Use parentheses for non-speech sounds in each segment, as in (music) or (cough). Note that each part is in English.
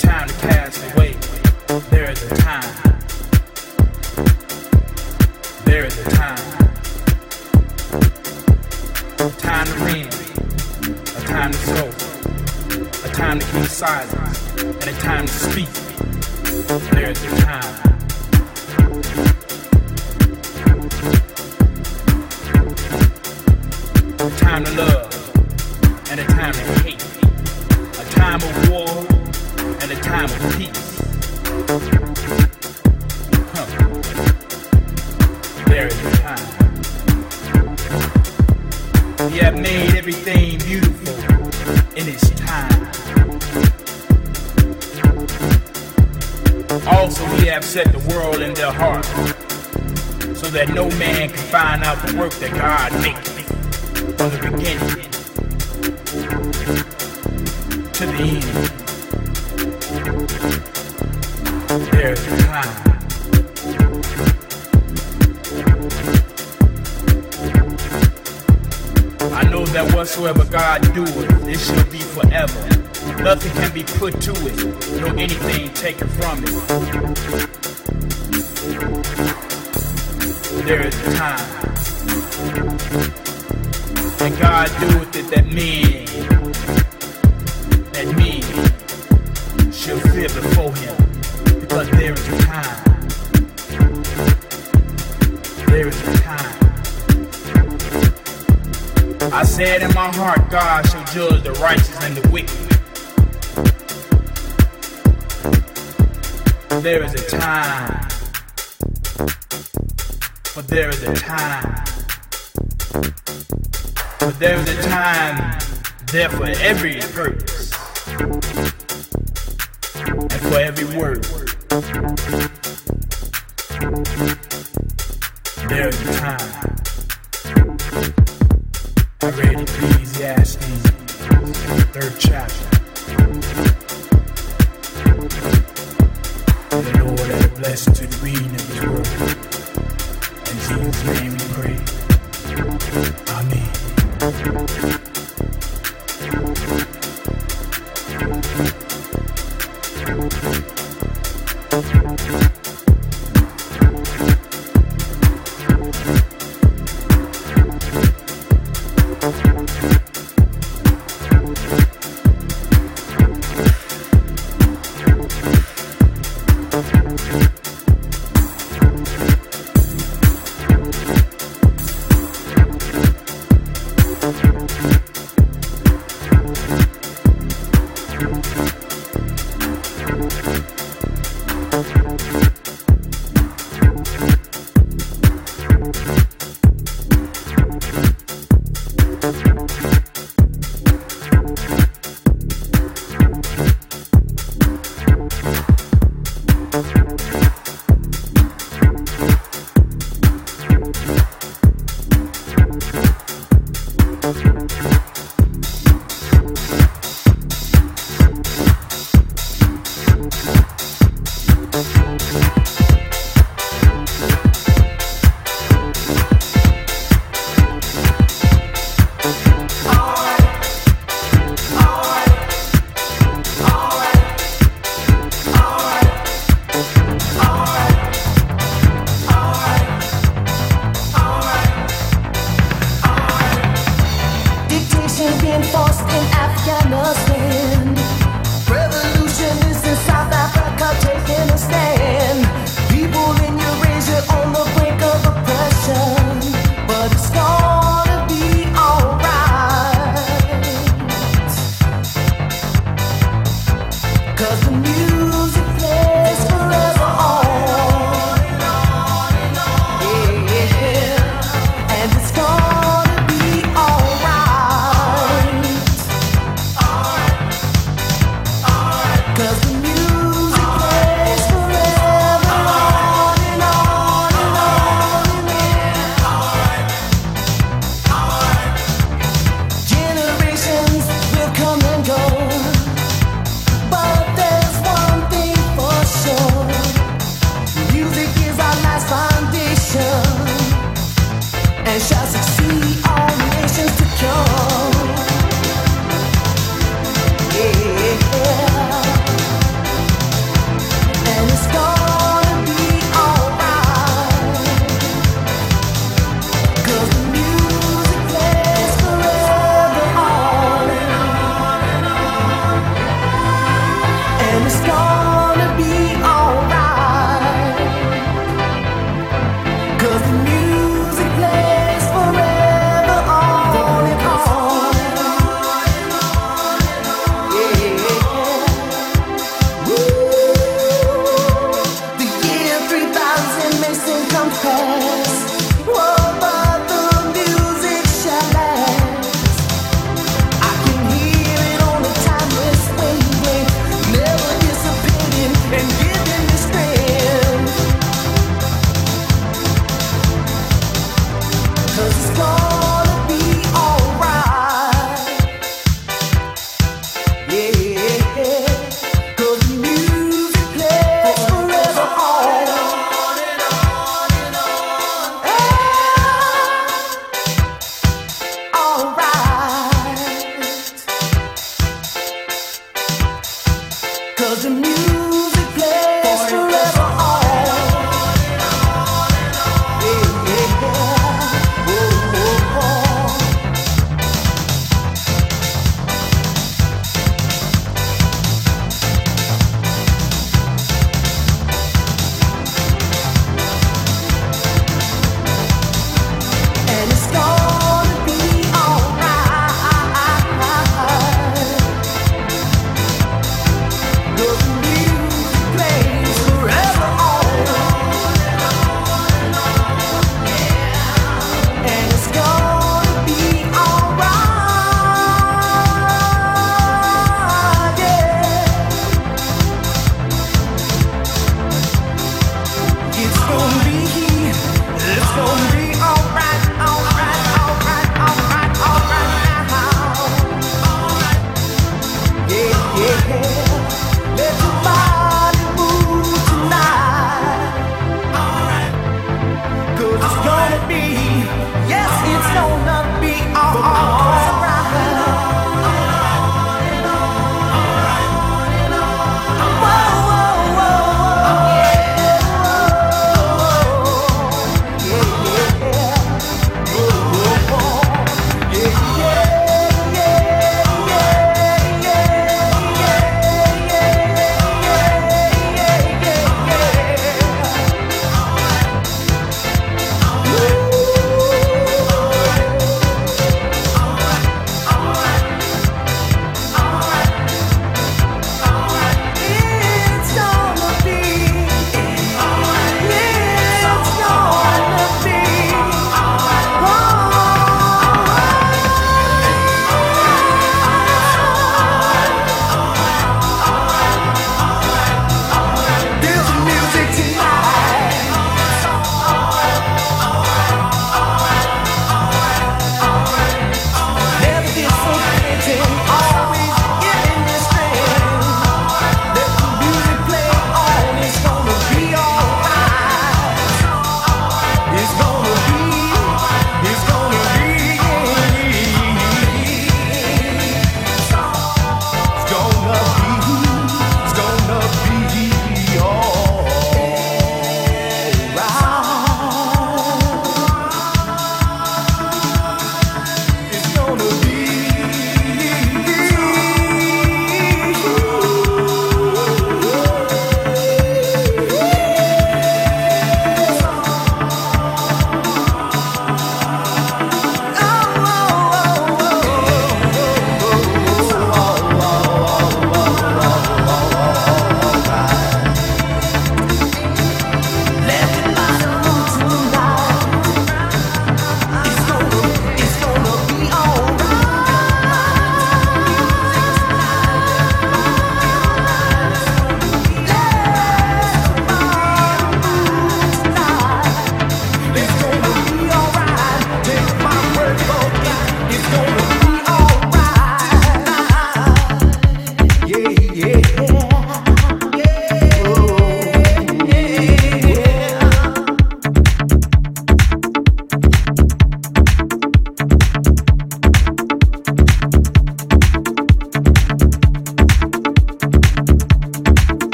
time to cast away. There is a time. There is a time. A time to win, a time to sow, a time to keep silence, and a time to speak. There is a time. Can find out the work that God makes from the beginning to the end. There's a time. I know that whatsoever God doeth, it shall be forever. Nothing can be put to it, nor anything taken from it. There is a time. And God doeth it that men, that men shall fear before him. Because there is a time. There is a time. I said in my heart, God shall judge the righteous and the wicked. There is a time. But there is a time. But there is a time there for every purpose. And for every word.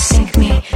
sink me.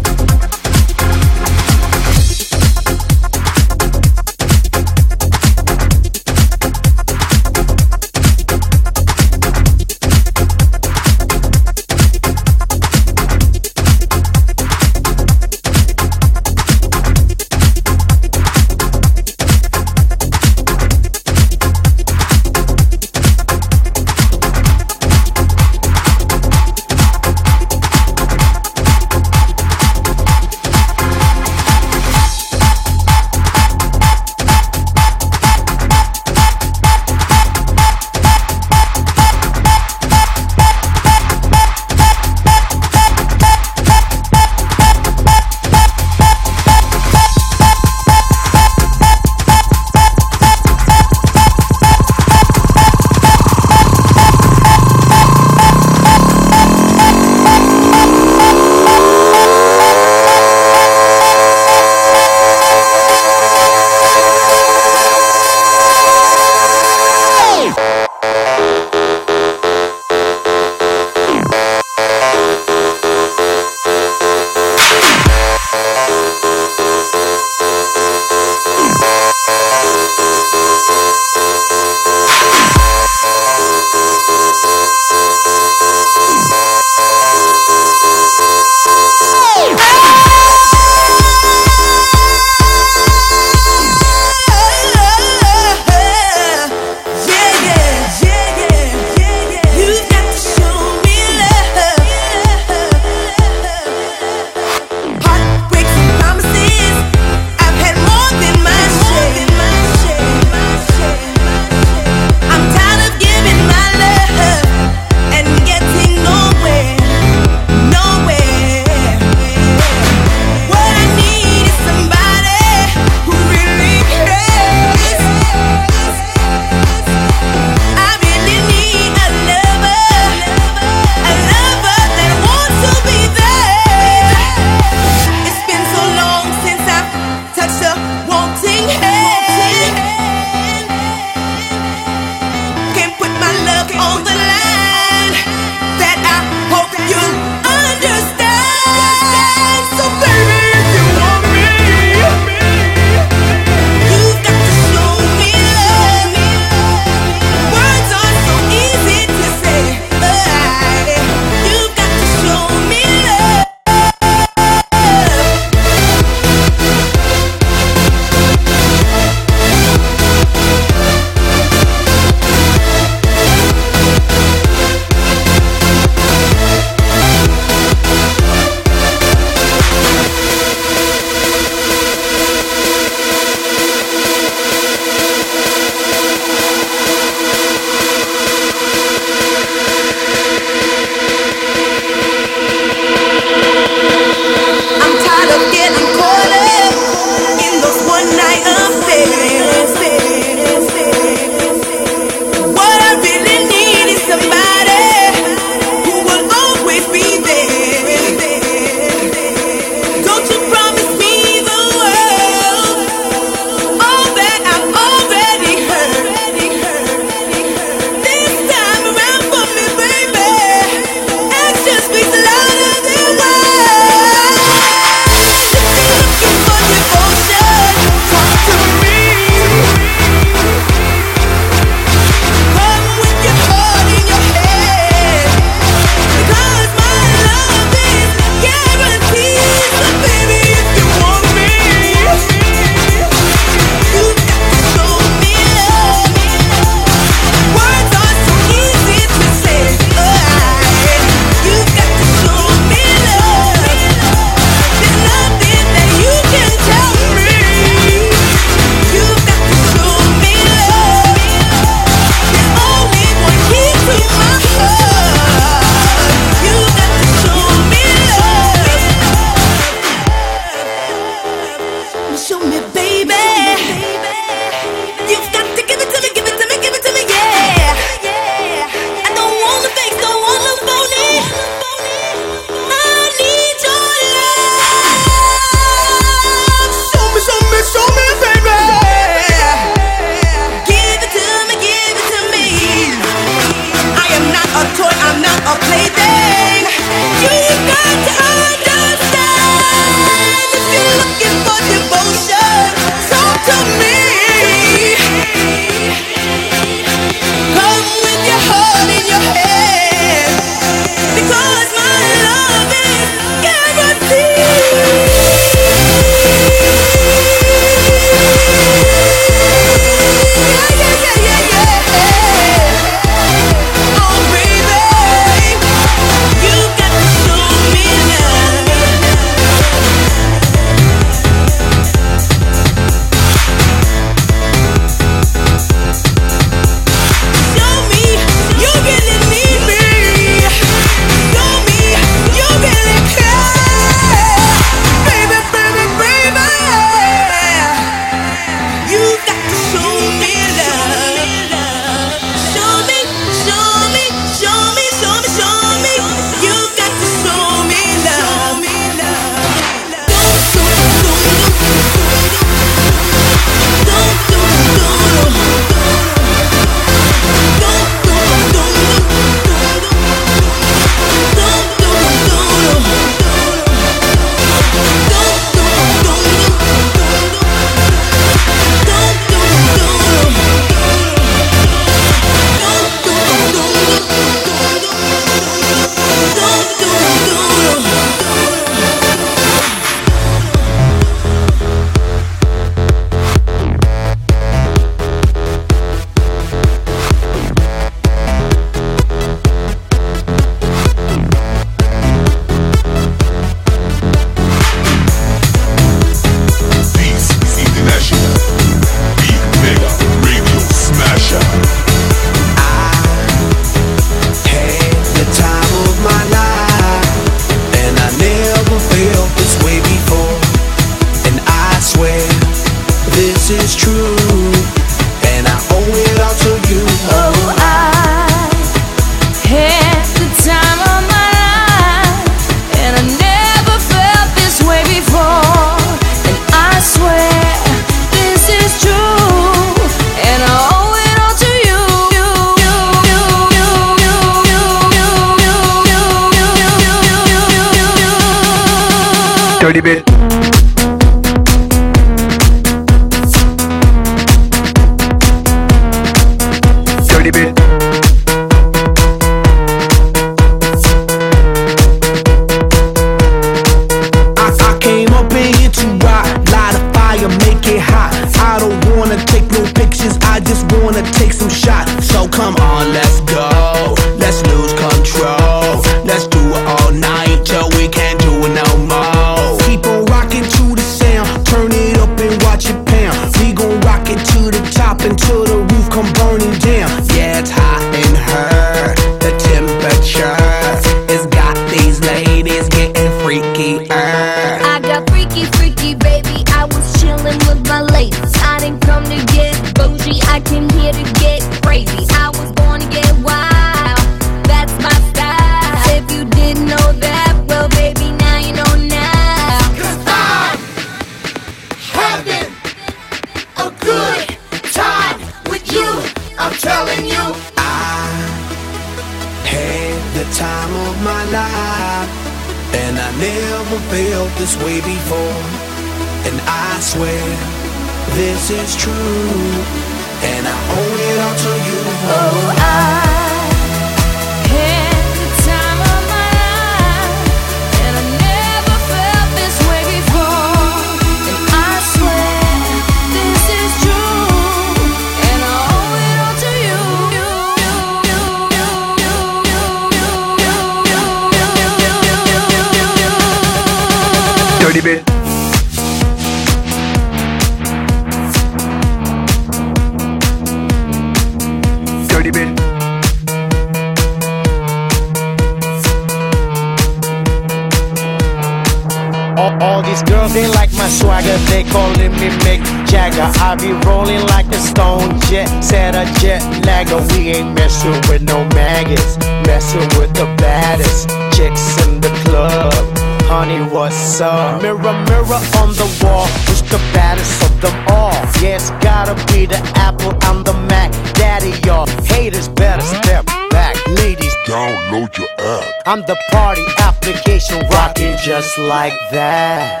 I'm the party application rocking just like that.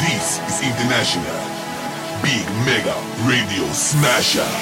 This is International Big Mega Radio Smasher.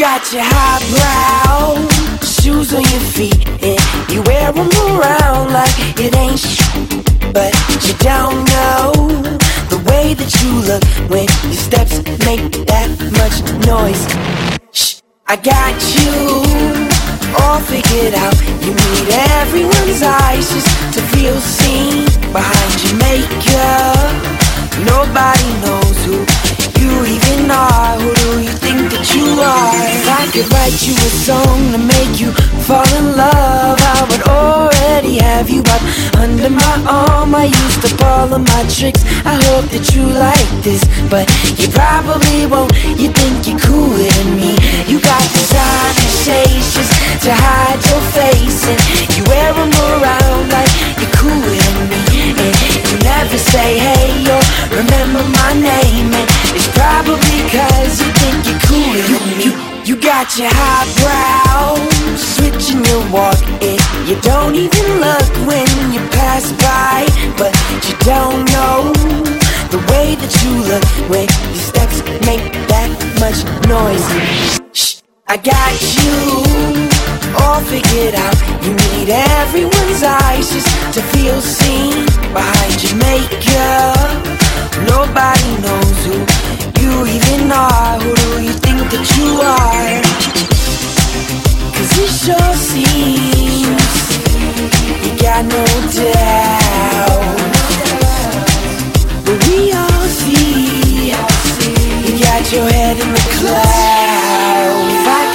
Got your highbrow shoes on your feet, and you wear them around like it ain't sh- But you don't know the way that you look when your steps make that much noise. Shh, I got you all figured out. You need everyone's eyes just to feel seen behind your makeup. Nobody knows who you even are? Who do you think that you are? If I could write you a song to make you fall in love, I would already have you up under my arm. I used up all of my tricks. I hope that you like this, but you probably won't. You think you're cooler than me. You got designer shades just to hide your face, and you wear them around like you're cooler than me. You never say hey or remember my name, and it's probably cause you think you're cooler than me. You, you got your highbrow, switching your walk, and you don't even look when you pass by, but you don't know the way that you look when your steps make that much noise. Shh, I got you all figured out. You need everyone's eyes just to feel seen behind your makeup. Nobody knows who you even are. Who do you think that you are? Cause it sure seems you got no doubt. But we all see you got your head in the clouds.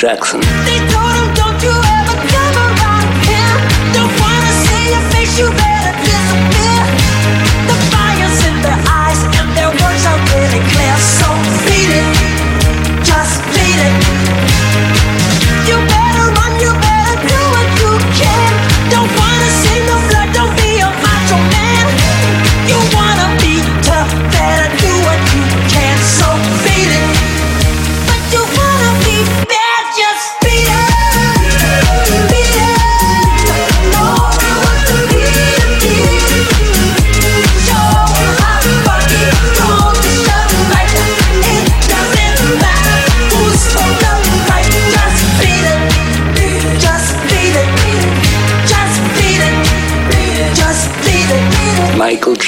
Jackson.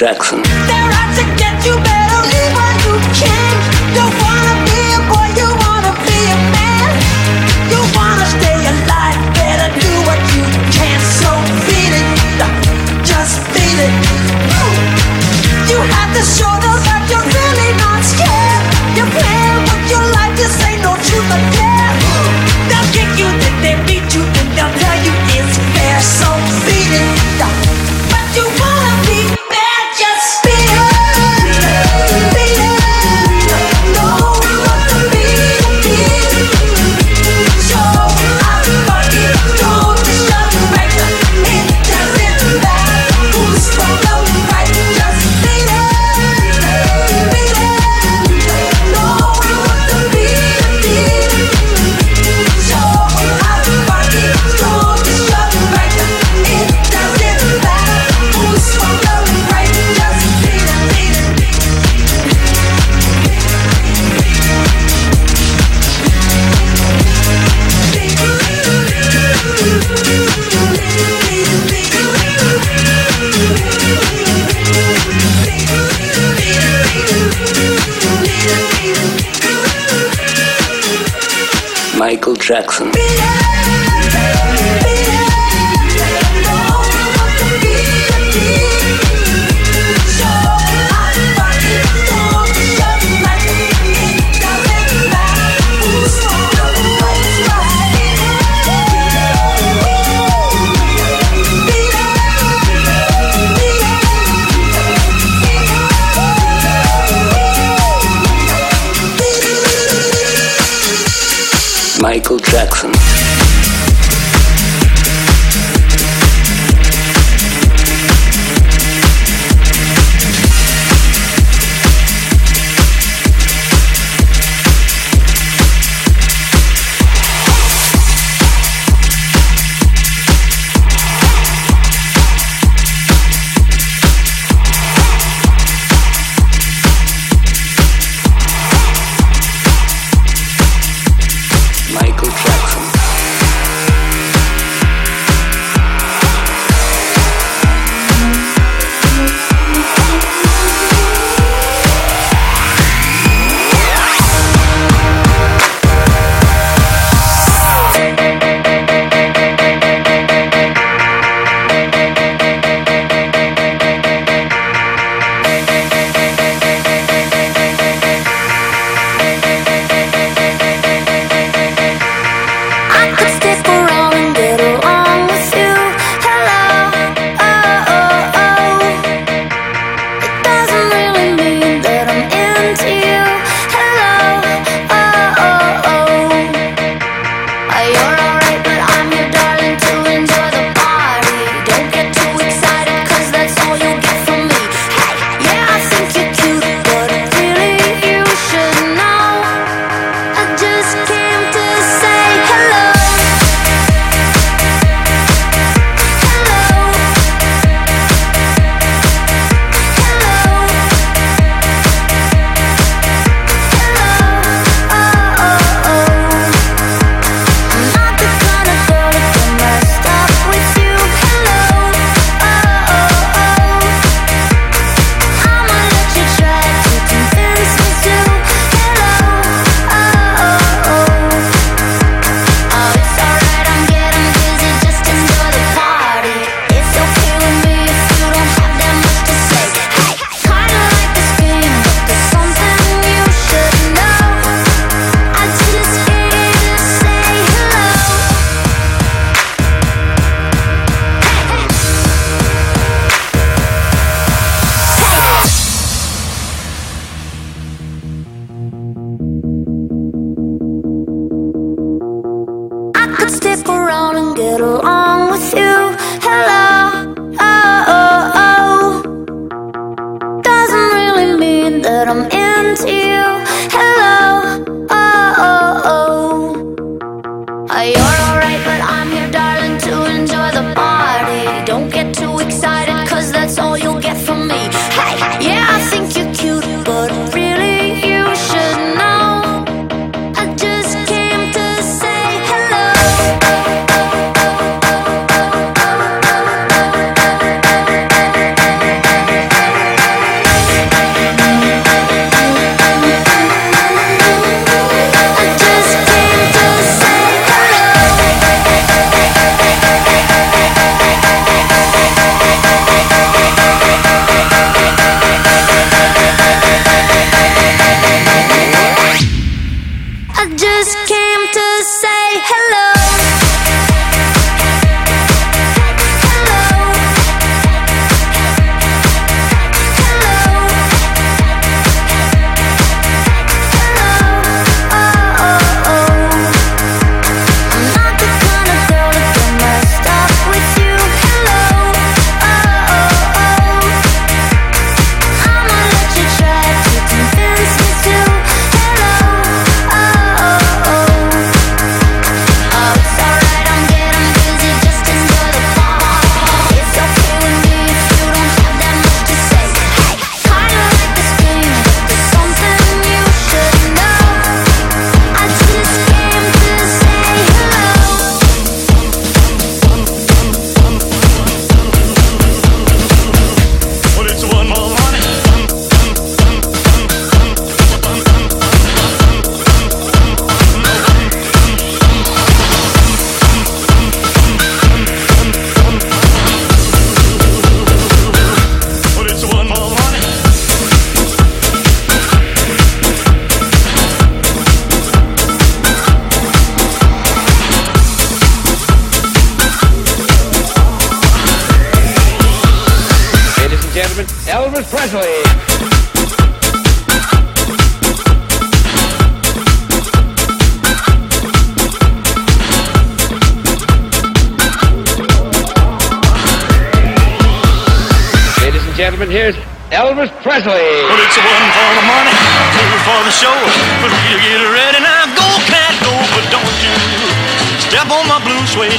Jackson. Jackson. Jackson.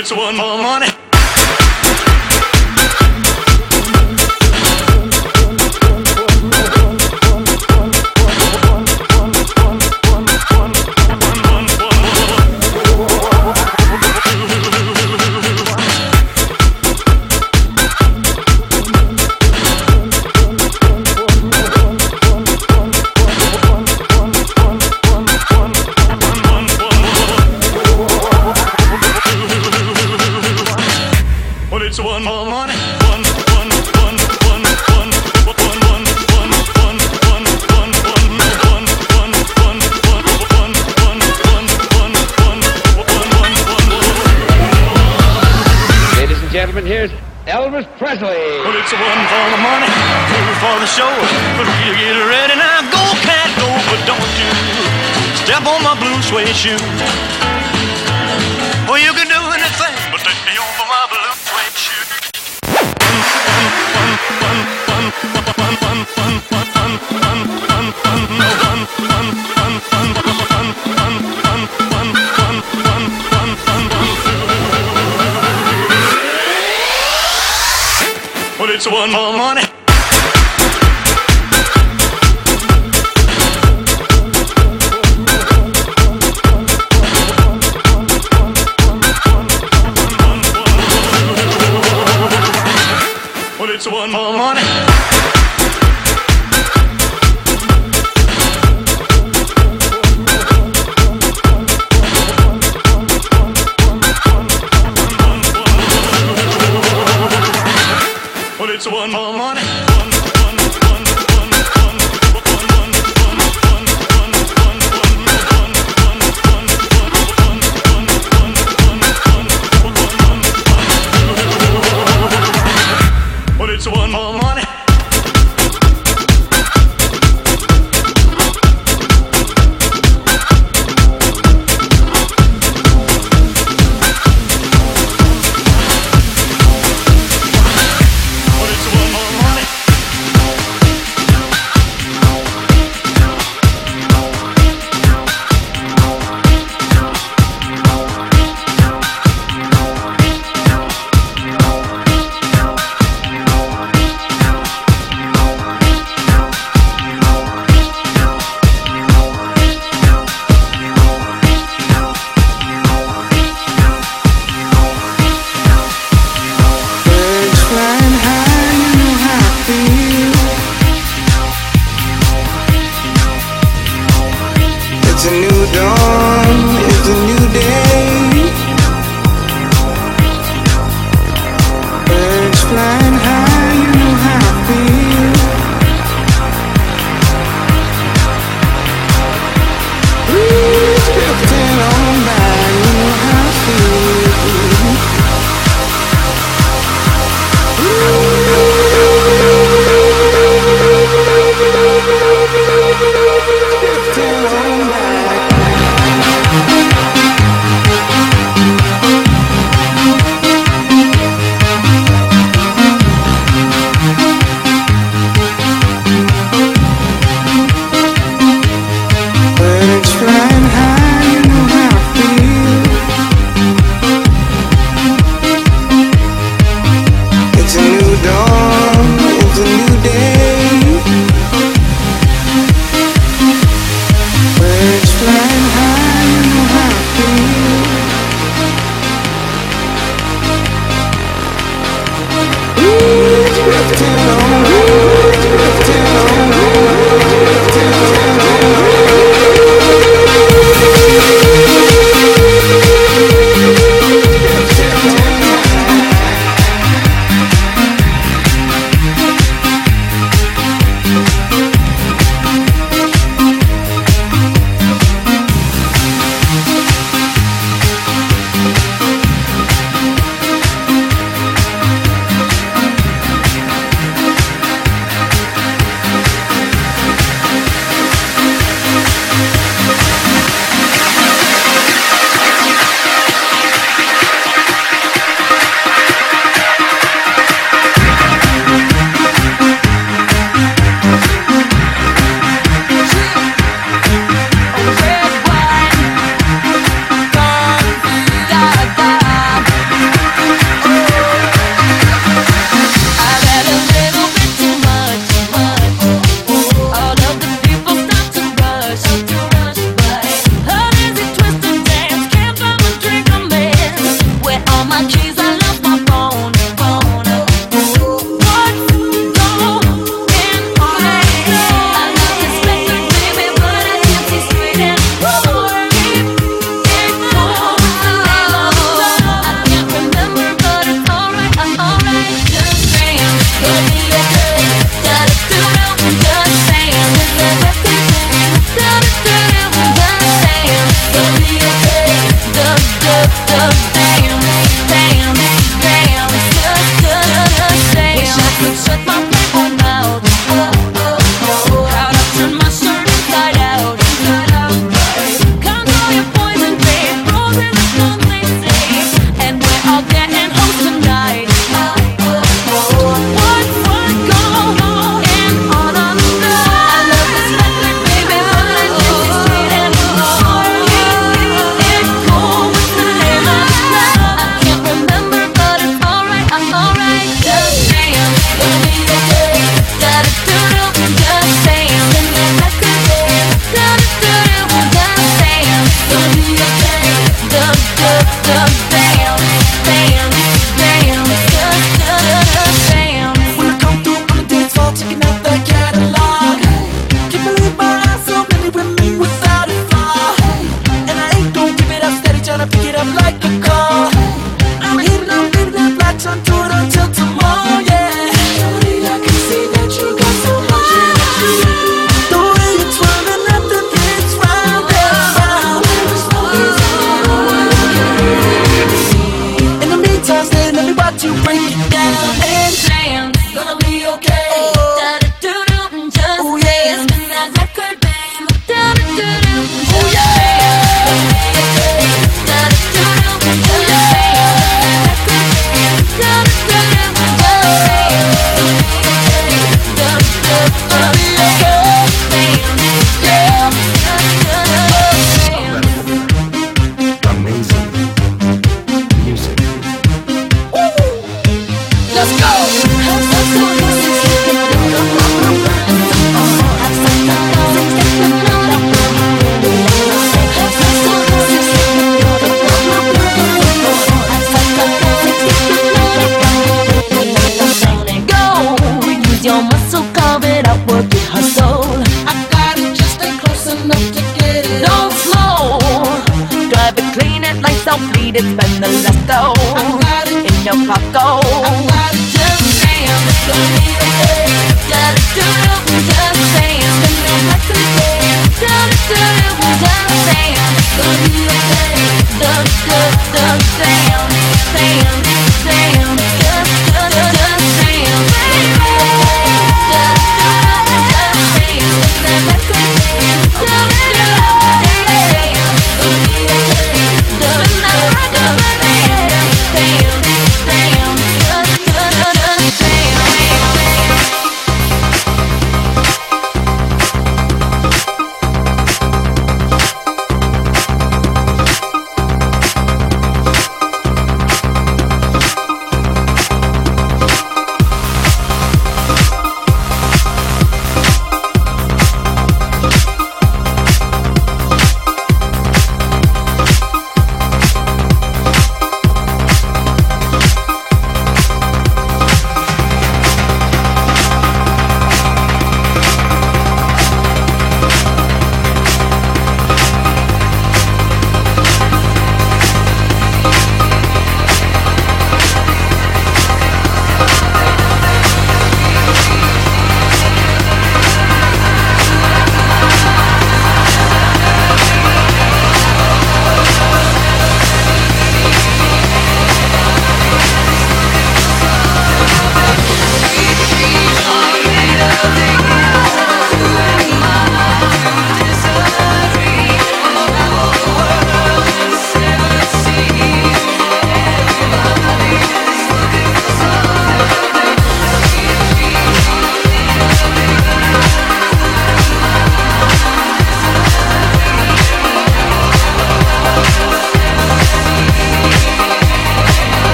it's one for money. you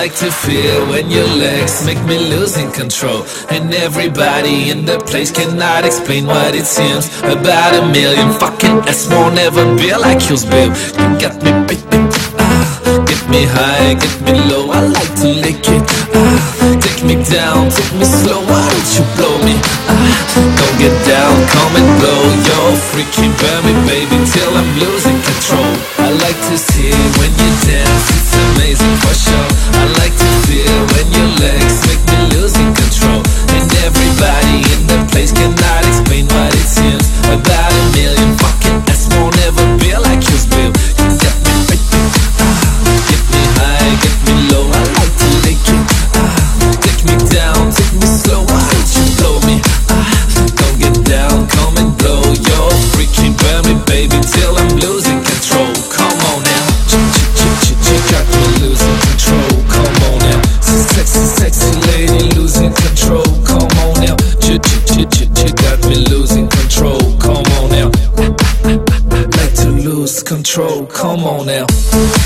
Like to feel when your legs make me losing control. And everybody in the place cannot explain what it seems. About a million fucking S won't ever be like yours, babe. You got me, baby. Ah, get me high, get me low. I like to lick it. Ah, take me down, take me slow. Why don't you blow me? Ah, don't get down, come and blow. You're freaking burn me, baby, till I'm losing control. Control. Come on now.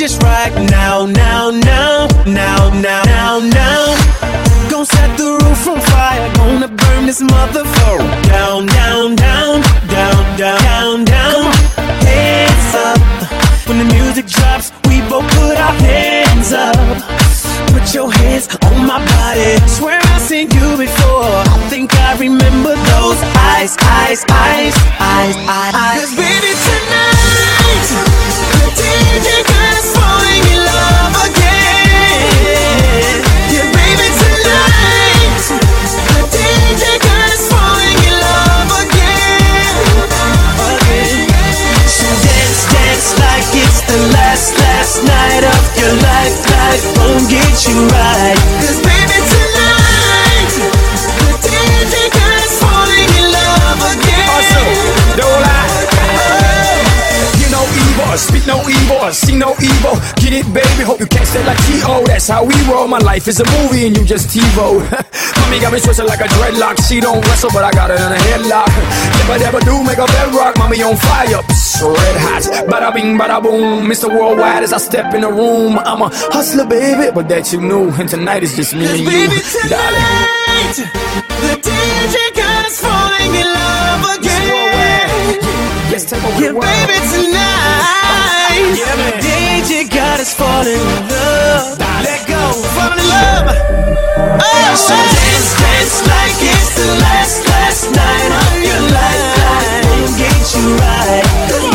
Just right now, now, now, now, now, now, now. Gonna set the roof on fire. Gonna burn this motherfucker down, down, down, down, down, down, down. Hands up. When the music drops, we both put our hands up. Put your hands on my body. Swear I've seen you before. I think I remember those eyes, eyes, eyes, eyes, eyes. You right. Also, don't lie. You know evil, speak no evil, see no evil. Get it, baby. Hope you catch that like T.O. That's how we roll. My life is a movie and you just TiVo. (laughs) Mommy got me twisted like a dreadlock. She don't wrestle, but I got her in a headlock. If I ever do make a bedrock, mommy on fire. Red hot. Bada bing, bada boom. Mr. Worldwide as I step in the room. I'm a hustler, baby, but that you knew. And tonight is just me and you, Baby darling. tonight, the DJ got us falling in love again. Yes, take over Yeah, the world. baby tonight, the DJ got us falling in love. Let go, fall in love. Oh, so dance, dance like it's the last, last night of your life. Life won't get you right.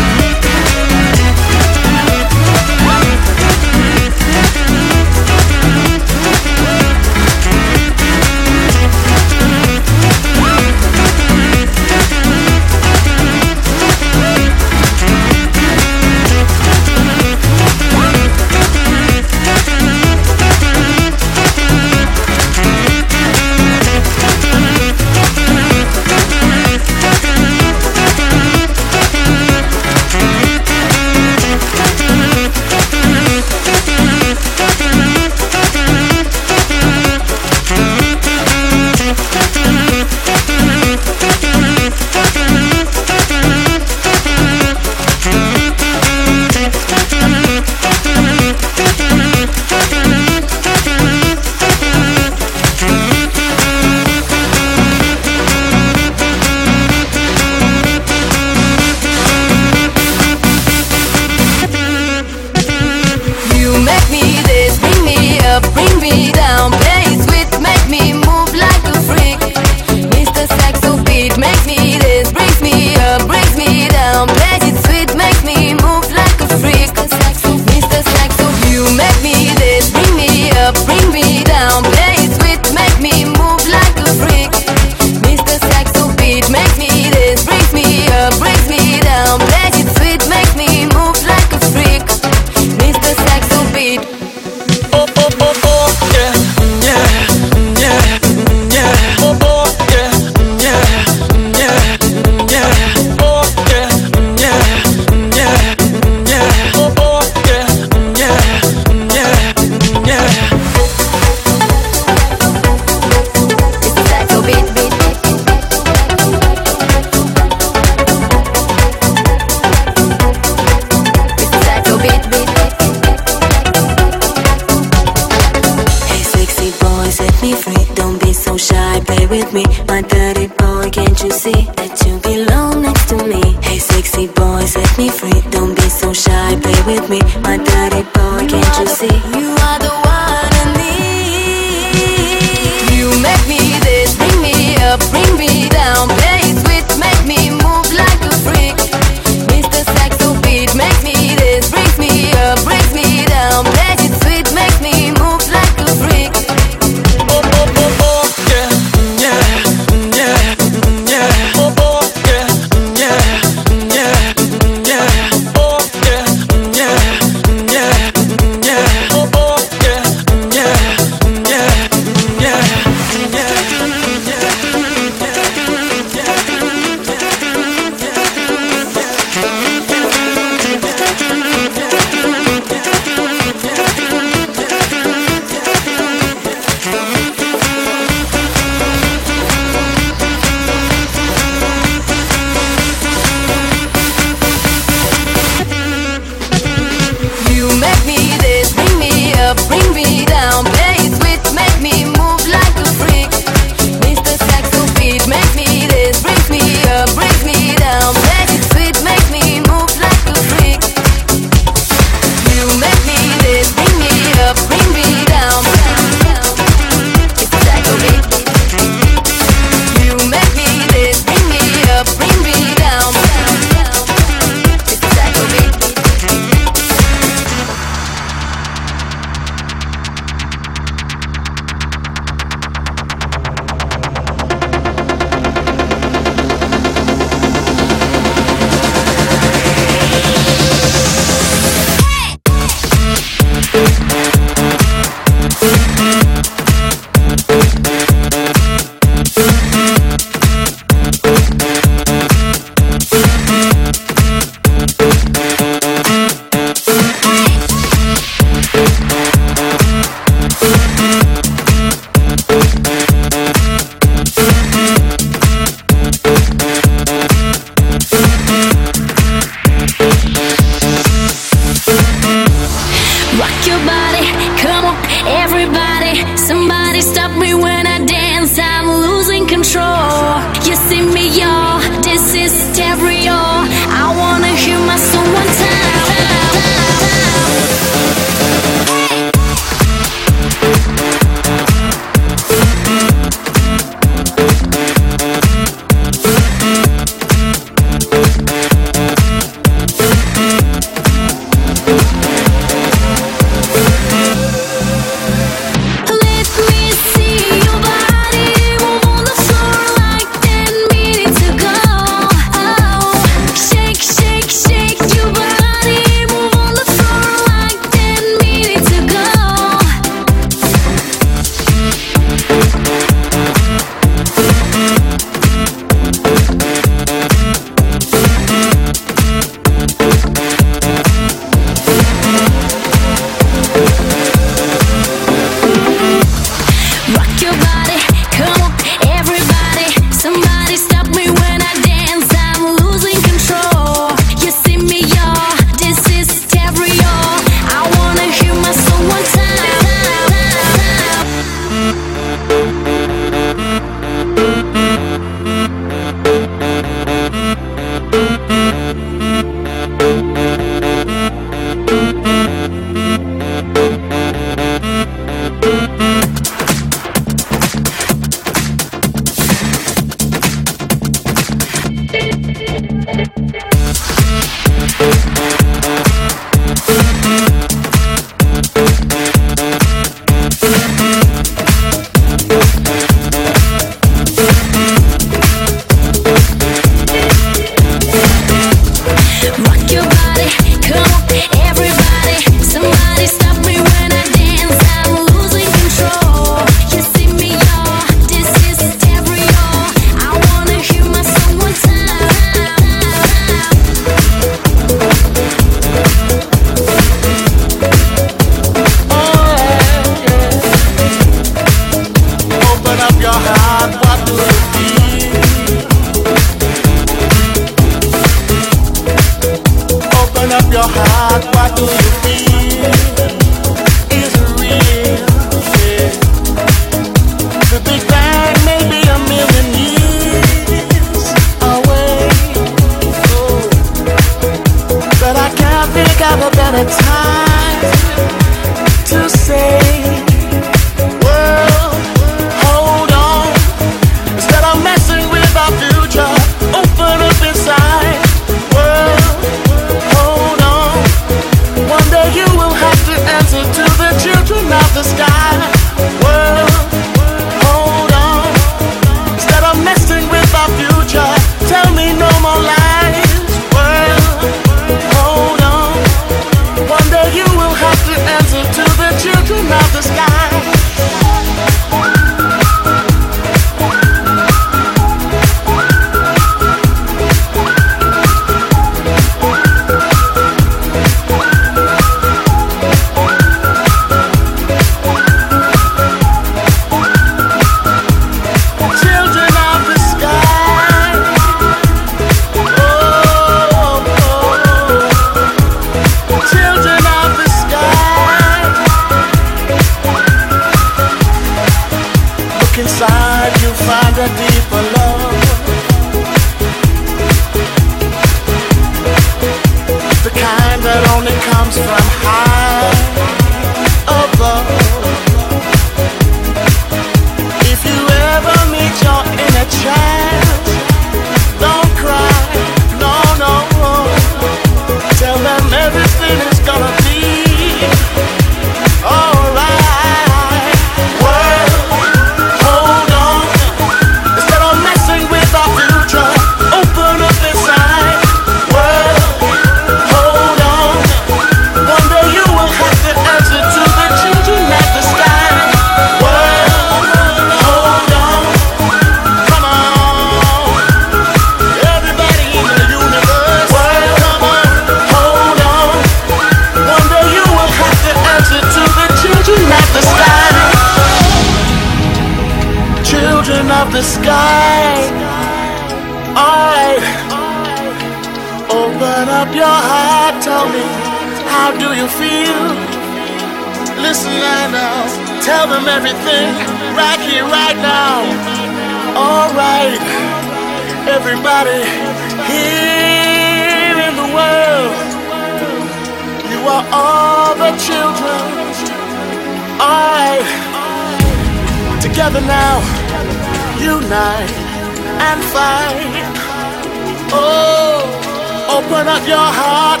not your heart.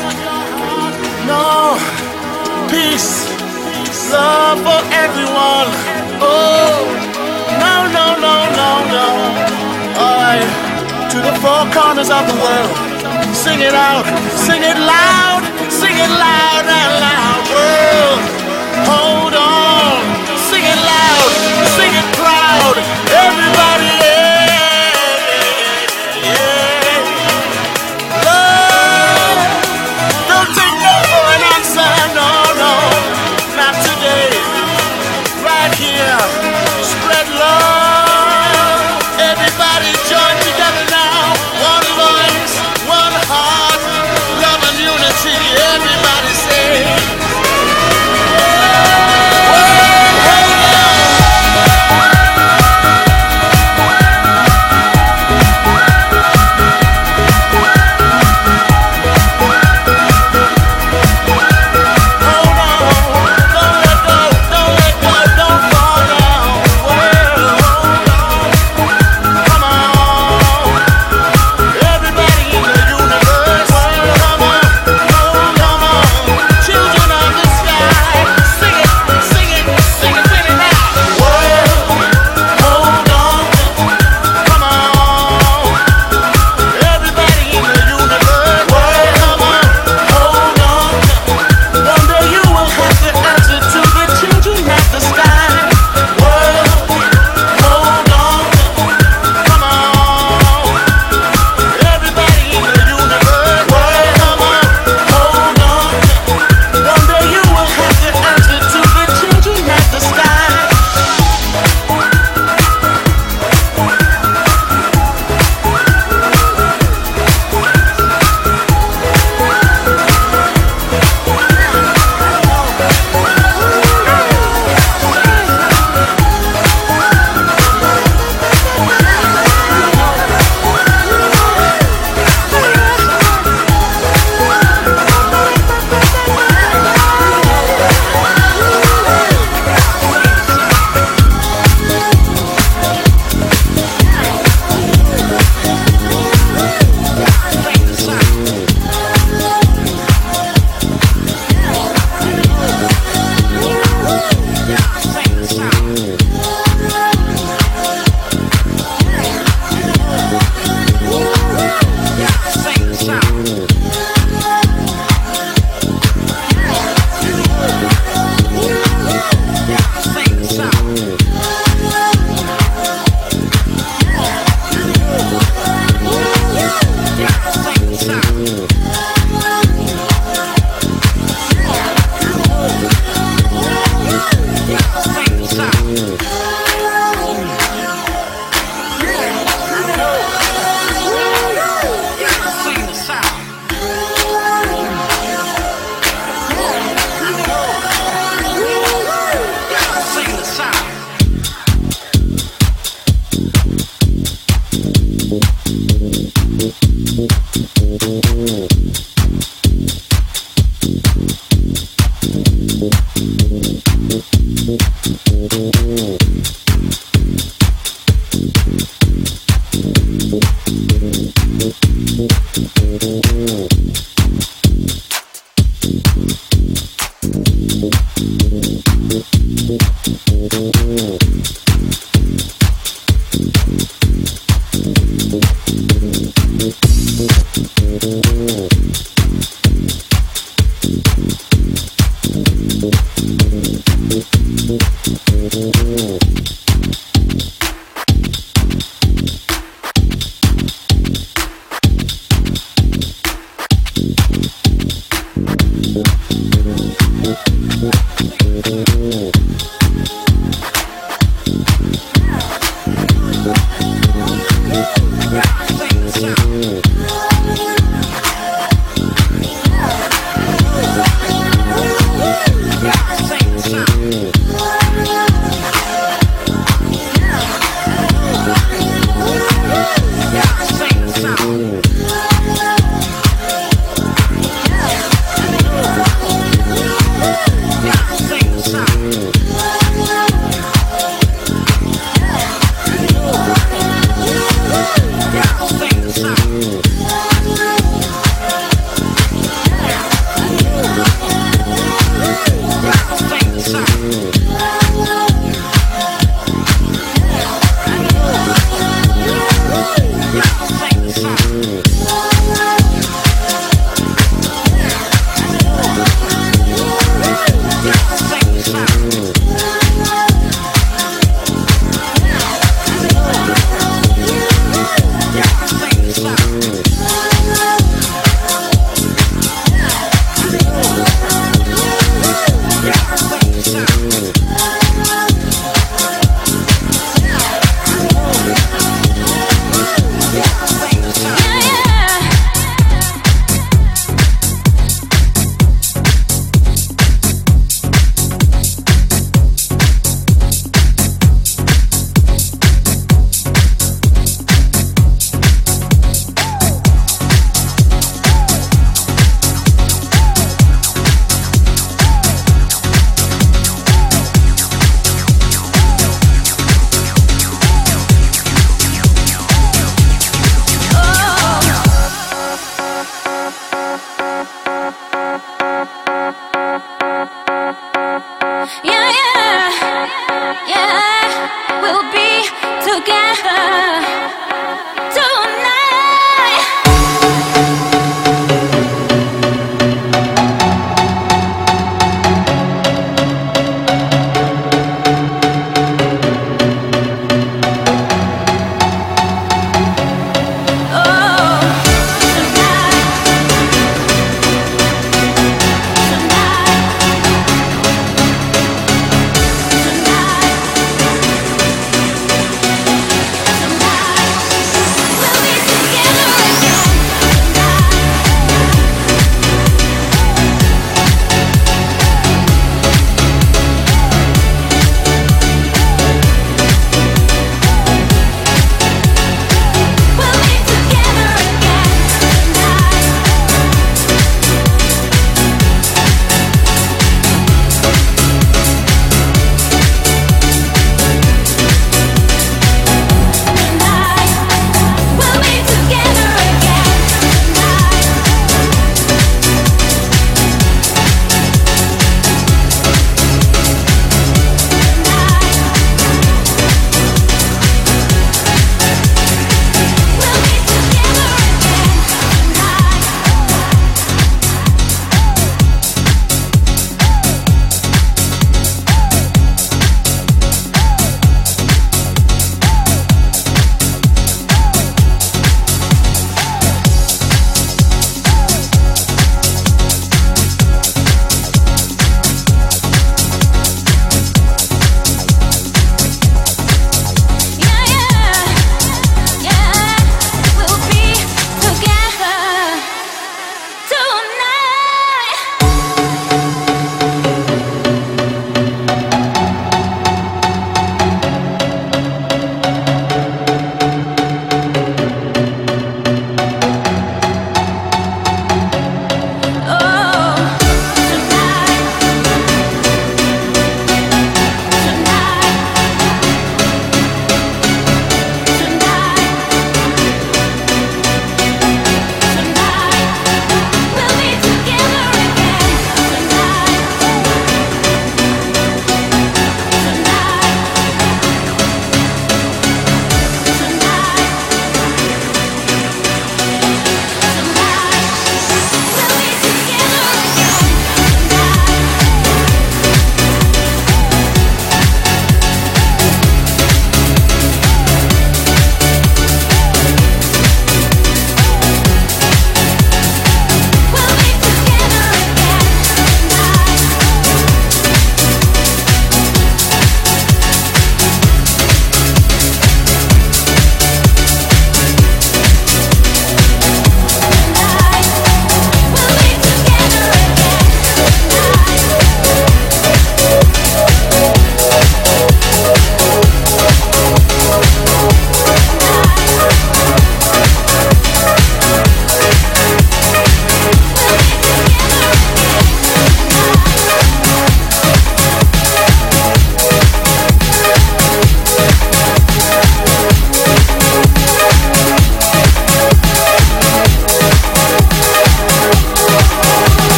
No peace, love for everyone. Oh no no no no no. I to the four corners of the world. Sing it out, sing it loud, sing it loud and loud. World, hold on.